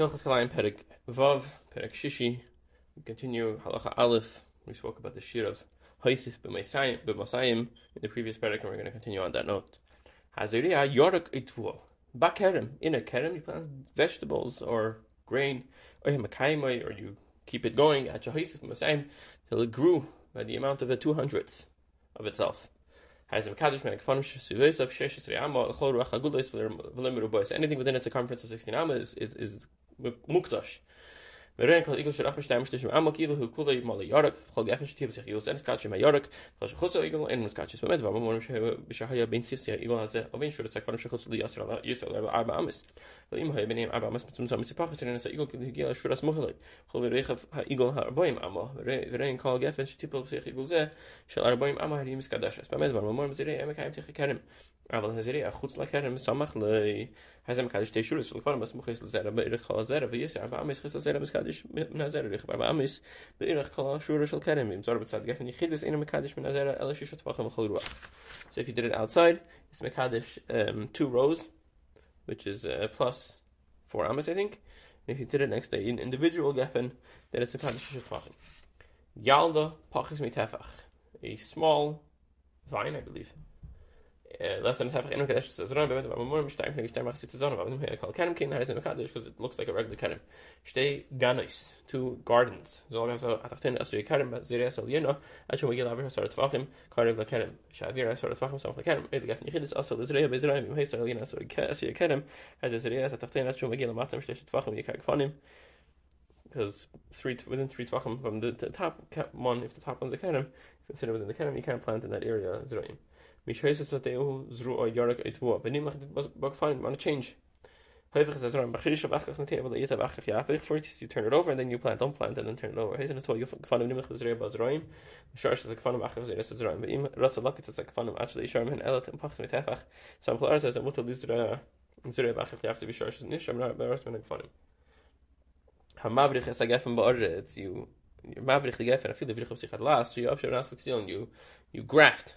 Hilchas Kalayim Vav, Shishi. We continue Halacha Aleph. We spoke about the Shir of Haisif b'Masayim in the previous Perek, and we're going to continue on that note. Haziriya Yorak Itvuo. Bakerem. In a kerem, you plant vegetables or grain, or you keep it going at Haisif b'Masayim till it grew by the amount of a two hundredth of itself. Anything within its circumference of 16 amma is, is, is mógł ktoś. mukdash. ורן כל איגל שרח משתיים שלישים עמוק אילו הוא כולי מלא ירק, כל גפן שתהיה בסך אילו סנס קאצ'י מהירק, כל שחוץ על איגל אין מסקאצ'י באמת, ואמרו מורים שבשהיה בין סיסי האיגל הזה, או בין שורת סקפנים שחוץ לי יסר על יסר על ארבע אמס. ואם היה ביניהם ארבע אמס מצומצם מציפח, אז ננסה איגל כדי הגיע לשורת סמוכלי, כל רכב האיגל הארבעים אמו, ורן כל גפן שטיפל בסך איגל זה, של ארבעים אמו הרי מסקדש. אז באמת, ואמרו מורים זירי עמק הים תחי כרם. אבל הזירי החוץ לכרם סמך לי, הזם קדש תשורס, ולפעמים מסמוכס לזרע, בערך כל הזרע, ויסר ארבע אמס חס לזרע מסקדש מן הזרע ריח בארבע אמס, בערך כל השורה של כרם, אם זור בצד גפן יחידס, אינו מקדש מן הזרע, אלא שיש טפחם וכל רוח. So if you did it outside, it's Mekadesh um, two rows, which is uh, plus four amas, I think. And if you did it next day in individual gefen, then it's Mekadesh Shishat Yalda Pachis Mitefach, a small vine, I believe, less than half in Kadesh kenem kin haris in Kadesh because it looks like a regular stay ganis two gardens. so as a atachten as you kenem but zere so you we tfachim la shavir tfachim it gaf ni khidis asol zere be zere im so as as we matam tfachim yikak fanim because three within three tvachim from the, top one, if the top one's a kenem, considered within the kenem, you can't plant in that area. Want to change. You turn it over and then you plant, don't plant and then turn it over. Gefallen. Hamabrich you Mabrich last, you up you you graft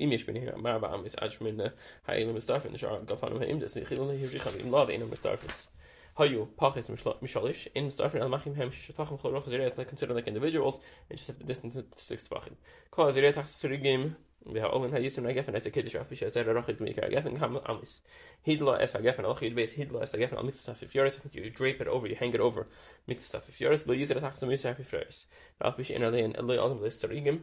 אם יש ביניהם אמר בעם מסעד שמן האלה מסתרפן נשאר גפנו האם דס נחילו להבריחם אם לא ואינו מסתרפס היו פחס משליש in מסתרפן על מחים הם ששטחם כל רוח זירי like consider like individuals and just have the distance to six טפחים כל הזירי תחת סריגים והאולן היסם הגפן אס הקדיש אף בשביל זר הרוחק במקר הגפן גם עמיס הידלו אס הגפן הלך ידבייס הידלו אס הגפן על מקצת אפיפיורס you drape it over you hang it over מקצת אפיפיורס לא יזר תחת סמיסה אפיפיורס ואף בשביל אין עליהן אלוהי עולם לסריגים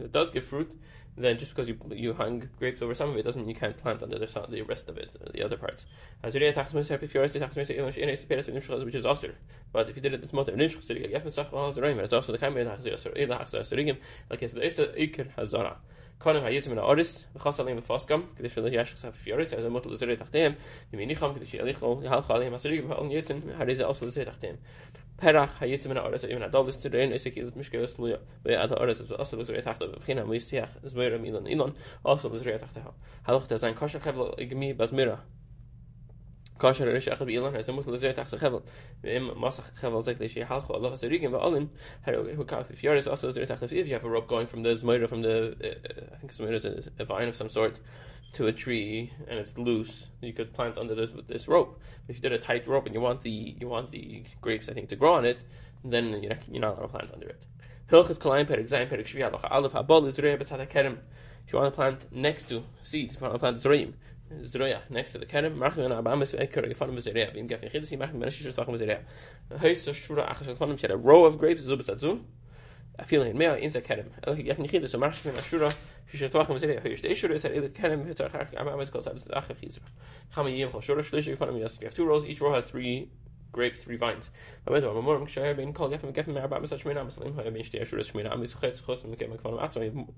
it does give fruit, then just because you you hang grapes over some of it doesn't mean you can't plant on the other side, the rest of it, the other parts. Which is also, but if you did it this motive, it's also the kind of like it's the Iker Hazara. Konim hayitzim and oris v'chas alim v'foskam k'dish v'lo yashchas haf fioris as a mutal l'zirei tachtem v'minicham k'dish yelichol yhalch alim hasirig v'halm yitzim hariza also l'zirei tachtem perach hayitzim and oris even adolis tirein isik ilut mishkevis l'ya v'ad ha'oris as also l'zirei tachtem v'china m'yisiach zmeira milan ilan also l'zirei tachtem halach da zain kosher kabel igmi basmira rish bi ilan khavel im khavel hal Allah kaf if also if you have a rope going from the zmoira from the uh, I think zmoira is a, vine of some sort to a tree and it's loose you could plant under this with this rope. If you did a tight rope and you want the you want the grapes I think to grow on it then you're not, you're not allowed to plant under it. Perik Perik Shvi Habol if you want to plant next to seeds, if you want to plant Zreim, zroya next to the kenem machen wir aber mit eker gefahren mit zerea bim gefen khidsi machen wir nicht sachen mit zerea heißt das shura ach gefahren mit a row of grapes so besat so a feeling mehr in der kenem ich gefen khidsi so machen wir shura ich schwach mit zerea heißt ich shura kenem mit der mit kurz das ach khidsi haben wir hier shura schliche gefahren wir have two rows each row has three grapes three vines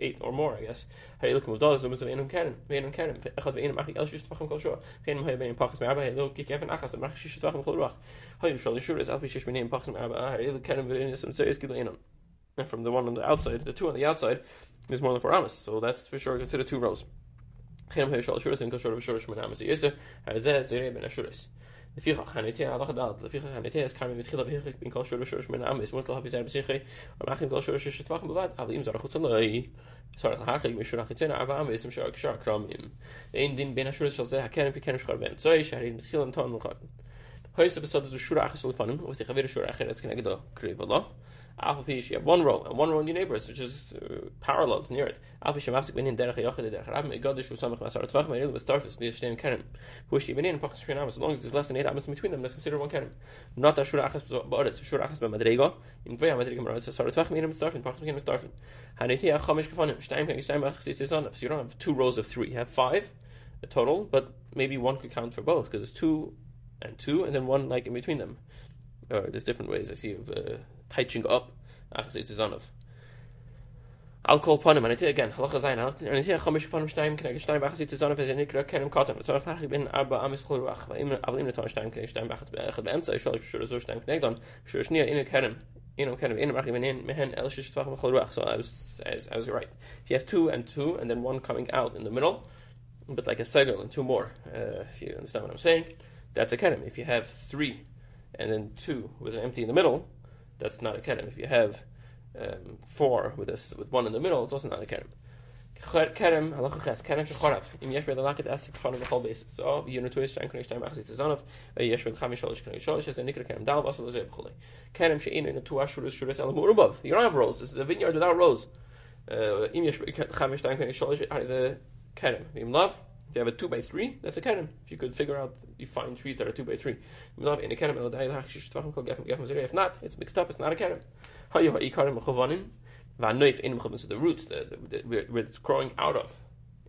eight or more i guess and from the one on the outside the two on the outside is more than four amas so that's for sure consider two rows Lefichach hanetei halach dad. Hanetei es karmi mitchila behirchik bin kol shorosh shorosh min amis. Mut lahavi zayim besichai. Or machim kol shorosh shorosh tvachim belad. Avli im zarachutz aloi. Sarach Ein din ben hashorosh shal zeh hakenem pikenem shchar ben. Zoi shaharid mitchila mtan luchadim. Hoysa besad zu shura shura achir etzken agdo. Alpha P, you have one row, and one row in your neighbors, which is uh, parallels near it. Alpha Shemafsik Benin Derech Yochid Derech Rab, Megadish Rusamach Masar Tvach, Meiril with Starfus, Nis Shem Keren. Push you Benin, Pachas Shrin Amos, as long as there's less than eight Amos between them, let's consider one Keren. Not a Shura Achas Ba'aretz, Shura Achas Ba'madrego, in Gvaya Madrega Marat, Sar Tvach, with Starfin, Benin with Starfin. Haniti Achamish Kafanim, Stein Keng, Stein Bach, Sitzizon, so you don't have two rows of three, you have five a total, but maybe one could count for both, because it's two and two, and then one like in between them. Or there's different ways I see of uh, tightening up achas it's zonov. I'll call upon him, and I tell again, halacha zayin, and I tell chamish upon him can I get bachas it's zonov, as I nikra kenem kotam. So if I bin arba amis chol ruach, aber im netan shtaim, can I shtaim bachas be'echad be'emtza, shal shur zo shtaim knegdon, shur shnia inu kenem, inu kenem, inu machim in mehen el shish tvach chol ruach. So I was, I was right. If you have two and two, and then one coming out in the middle, but like a cycle and two more, uh, if you understand what I'm saying, that's a kenem. If you have three, and then two with an empty in the middle, that's not a kerem. If you have um, four with this with one in the middle, it's also not a kerem. Kerem halacha ches kerem shechorav im yesh bed laket as kfan the whole basis. So know is shankun ishtaim achas it's zanov yesh bed chamish sholish k'nei sholish as a nikra kerem dal basal zeh b'chulei. Kerem she'in in a two ashurus shurus elam urubov. You don't have rows. This is a vineyard without rows. Uh, im yesh bed chamish shtaim k'nei sholish is a kerem. Im love if you have a two by three, that's a kenem. If you could figure out, you find trees that are two by three. In a kenem, if not, it's mixed up. It's not a kenem. So the roots, the, the, the, where it's growing out of,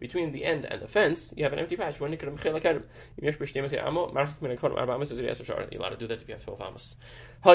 between the end and the fence you have an empty patch when you can you mesh bestem se amo mark men kon arba mas ze yes shar you allowed to do that if you have 12 amos ha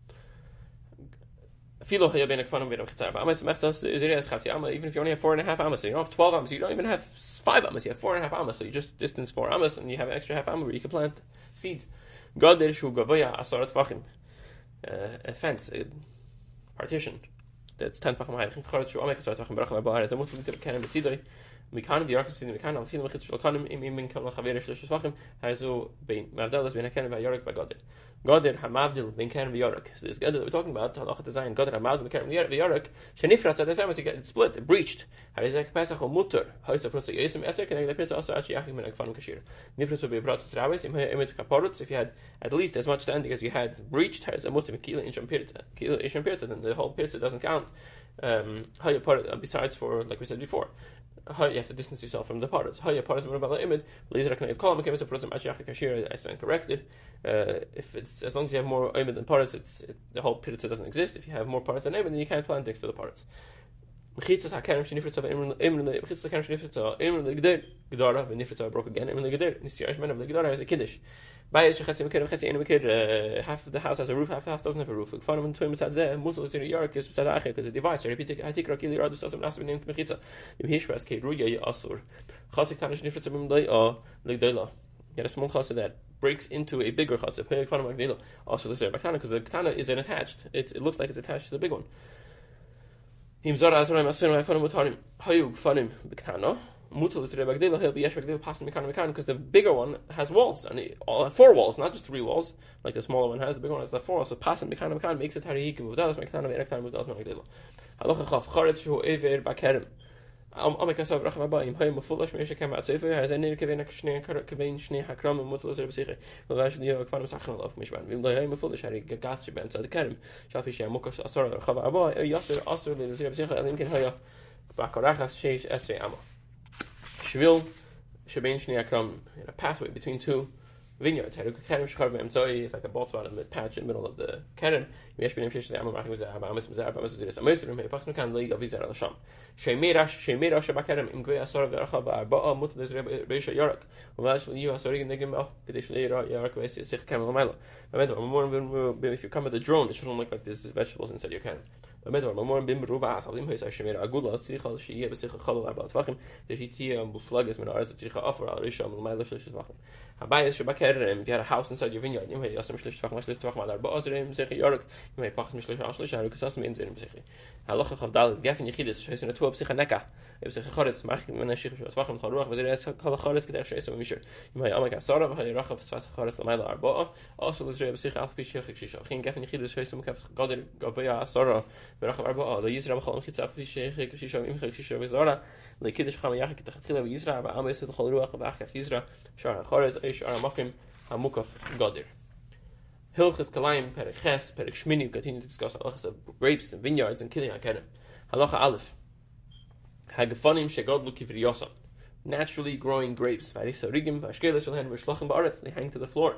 even if you only have four and a half amas, you don't have 12 amas, you don't even have five amas, you have four and a half amas, so you just distance four amas and you have an extra half amma where you can plant seeds. Gadir shu gavoya asar tvachim. A uh, fence, uh, partition that's ten fach mal ich gerade schon ameke sagt wir brauchen aber es muss mit kennen mit wir kann die rakes wir kann auf viele mit schon kann im im kann noch haben schlecht fach also bin mal das wenn erkennen bei York bei Gott der Hamavdil bin kennen wir York so this that we're talking about auch design Gott der Hamavdil kennen wir York shnifrat das haben sie split breached hat es gesagt besser und mutter heißt der Prozess ist im ersten kann der Prozess also als ich mit gefahren kashir nifrat so bei Prozess raus im mit kaporot if you had at least as much standing as you had breached has a mutter kilo in champir kilo in champir then the whole pizza doesn't count um besides for like we said before how you have to distance yourself from the parts. How you parts about the image, laser can them came as a problem achach kashir stand corrected. Uh, if it's as long as you have more image than parts, it's it, the whole pizza doesn't exist. If you have more parts than image, then you can't plant next to the parts. Mechitzas hakerem shenifritza imrin the mechitzas hakerem shenifritza the geder gedara v'nifritza broke again imrin the geder nisiyar shmena the gedara is a kiddush. Bayis shechetzi mekir chetzi enu mekir uh, half of the house has a roof half the house doesn't have a roof. Fun of twin beside zeh musul is in yark is beside ache because the device repeat hatik rakili radu sasam nasim named mechitza. Im hishras ke ruya asur. Chatzik tana shenifritza bim day a legdela. You had a small chasa that breaks into a bigger chasa. Also, the because the katana is attached. It, it looks like it's attached to the big one. Him zara azraim asinu hafanim mutarim hayug fanim b'ktano. Mutal is rebagdila he'll be yesh bagdila passing mekan mekan because the bigger one has walls and all, four walls, not just three walls like the smaller one has. The bigger one has the four walls. So passing mekan mekan makes it tarihikim mudalas mektana ve'erektan mudalas magdila. Halacha chaf charetz shu ever bakerim. Am kasav rachma ba im hayim fullash meisha kem at sefer has any kevin shne kevin shne hakram mutal zer besiche lo vash ni ok fanam sachn lof mish ban im hayim fullash hari gas ben sad kerem shaf ish yam kosh asar rachva ba yasir asar le zer besiche alim ken haya bakarachas sheish esre ama shvil sheben shne hakram in a pathway between two vineyards. A kerem shkarv emtzoi. It's like a bolt in the patch in the middle of the kerem. Yesh benim shesh ze'am machim ze'am amis ze'am amis ze'am amis ze'am amis ze'am kan leig of Israel Hashem. Sheimirash sheimirash sheba im gvei asor v'archa ba'arba'a mut lezre reisha yarak. Umash li yu asorig negim oh kadesh leira yarak v'es sich kerem l'mayla. If you come with a drone, it shouldn't look like there's vegetables inside your kerem. במדבר, ממורם בין ברובה עס, אבל אם היסה שמיר הגולה, צריכה שיהיה בשיחה חלו ארבע טווחים, כדי שהיא תהיה מופלגת מן הארץ, צריכה עופר על רישה מלמעלה שליש טווחים. הבעיה is שבקרם, if you had a house inside your vineyard, אם היסה משליש טווח, מה שליש טווח מעל ארבע עוזרים, זכי יורק, אם היה פחד משליש על שליש, הרי כסוס מאין Halacha Chav Dalet, Geffen also Lizrei Ab Sicha Alf Pish Yechik Shisha, Chin Geffen Yechidus, Shoysen Mekaf Godir, Gavaya Asara, Verachav Arboa, Lo Yisra Mechal Mechitz Alf Pish Yechik Shisha, Im Yechik Shisha Vizara, Chama Yachik, Kedech Tchila Yisra, Ba Amis Chal Ruach, Vachach Yisra, Shara Choretz, Eish Hamukaf Hilchot Kalayim, Perek Ches, Perek Shmini, we continue to discuss halachas of grapes and vineyards and killing hakenim. Halacha Aleph. Hagafonim shegod luki Naturally growing grapes. They hang to the floor.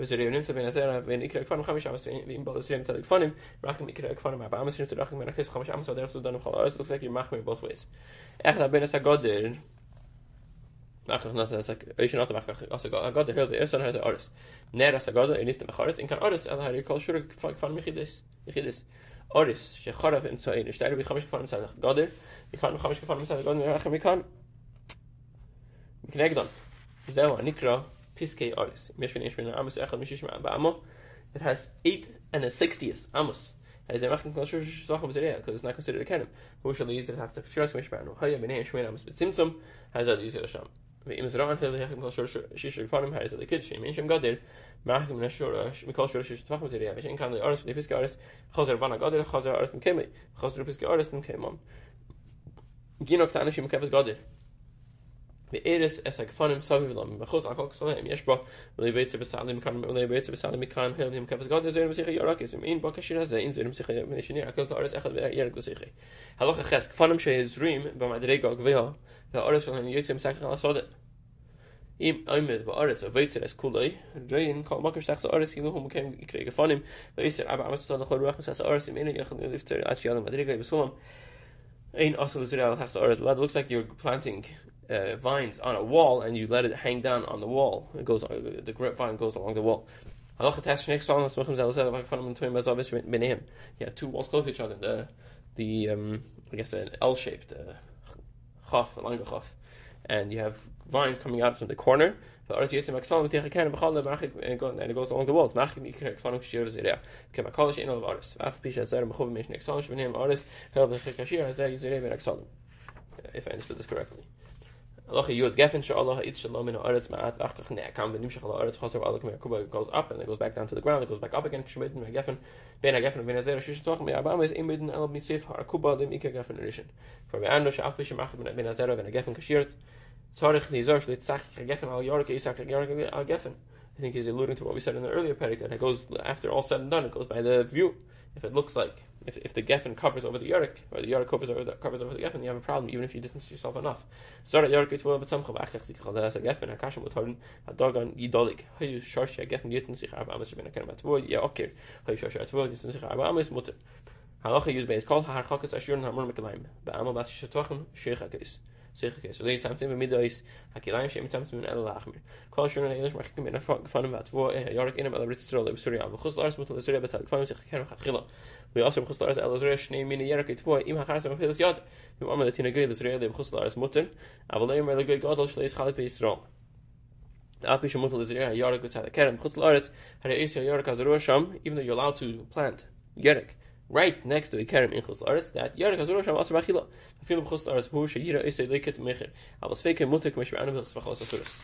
וזרים נמצא בנזר ונקרא כפרנו חמישה עשרים ואם צדיק פונים רק מנכס סודן הארץ both ways. איך עשה גודל you call sure Piskei Oris. It has eight and a sixtieth amos. As a machen kol shush zach um zerea, because it's not considered a canon. Who shall use it have to shiras mish banu. Haya bnei shmein amos betzimtzum has ad use it Hashem. Ve im zraan hel yachim kol shush shish fanim has ad kid shim in shim gader. Machim na mikol shush shish tvach zerea. Ve in kan Aris artist the piske artist khazer vana gader khazer artist kemi. Khazer piske artist kemam. Ginok tanishim kevs gader. וארס אס הגפנים סביב להם מחוץ על כל כסלהם יש בו ולא ביצה בסעלים מכאן ולא ביצה בסעלים מכאן הל הם כבס גדל זרם בשיחי יורק יש אין בו כשיר הזה אין זרם בשיחי ונשני הכל כארס אחד וירק בשיחי הלוך החס גפנים שזרים במדרגה גבוהה והארץ שלהם יוצא מסכך על הסודת im aimed ba ares a veitzer es kulay rein kol makam shtachs ares hilu hum kem ikrege von ihm weil ist er aber am stand noch ruach mit ares im inne ich lifter at yalla madriga besulam ein asel zira hachs ares what looks like you're planting uh, vines on a wall and you let it hang down on the wall it goes the grapevine goes along the wall Beneim. Yeah, two walls close to each other. The, the um, I guess an L-shaped uh, chaf, a longer chaf, and you have vines coming out from the corner. And it goes along the walls. If I understood this correctly. Allah yud gefen sha Allah it shalom in haaretz ma'at v'achkach ne'akam v'nim shach haaretz chaser Allah k'mei kuba goes up and it goes back down to the ground it goes back up again k'shemit me gefen ben gefen ben azer shish toch me abam is imiden el misif har kuba dem ike gefen rishin for me ando shach bish mach ben ben ben gefen kashirt tzarich nizar shlit tzach al york yisak gefen I think he's alluding to what we said in the earlier parak that it goes after all said and done it goes by the view if it looks like if, if the geffen covers over the Yurik, or the Yurik covers over the, covers over the geffen, you have a problem, even if you distance yourself enough. Halacha yuz beis kol har chakas ashurn hamur mikalaim. Ba amal bas shetochem sheikh. So mit Midois, Shem El Lachmir. Kol in in gefannen sich. Wir also Khus Lars El Surya shne min York it wo im hachas am Fels Yad. Wir am der Tina Gele Surya dem Khus Lars mutten, aber leim mer Gadol shleis even though you're allowed to plant Yerek right next to Kerem in Chus Laretz, that Yarek Hazor Sham Asr Bachila. Afilu B'Chus Laretz Hu Sheyira Isay Liket Mecher. Alas Feke Mutek Meshmanu B'Chus B'Chus Asuras.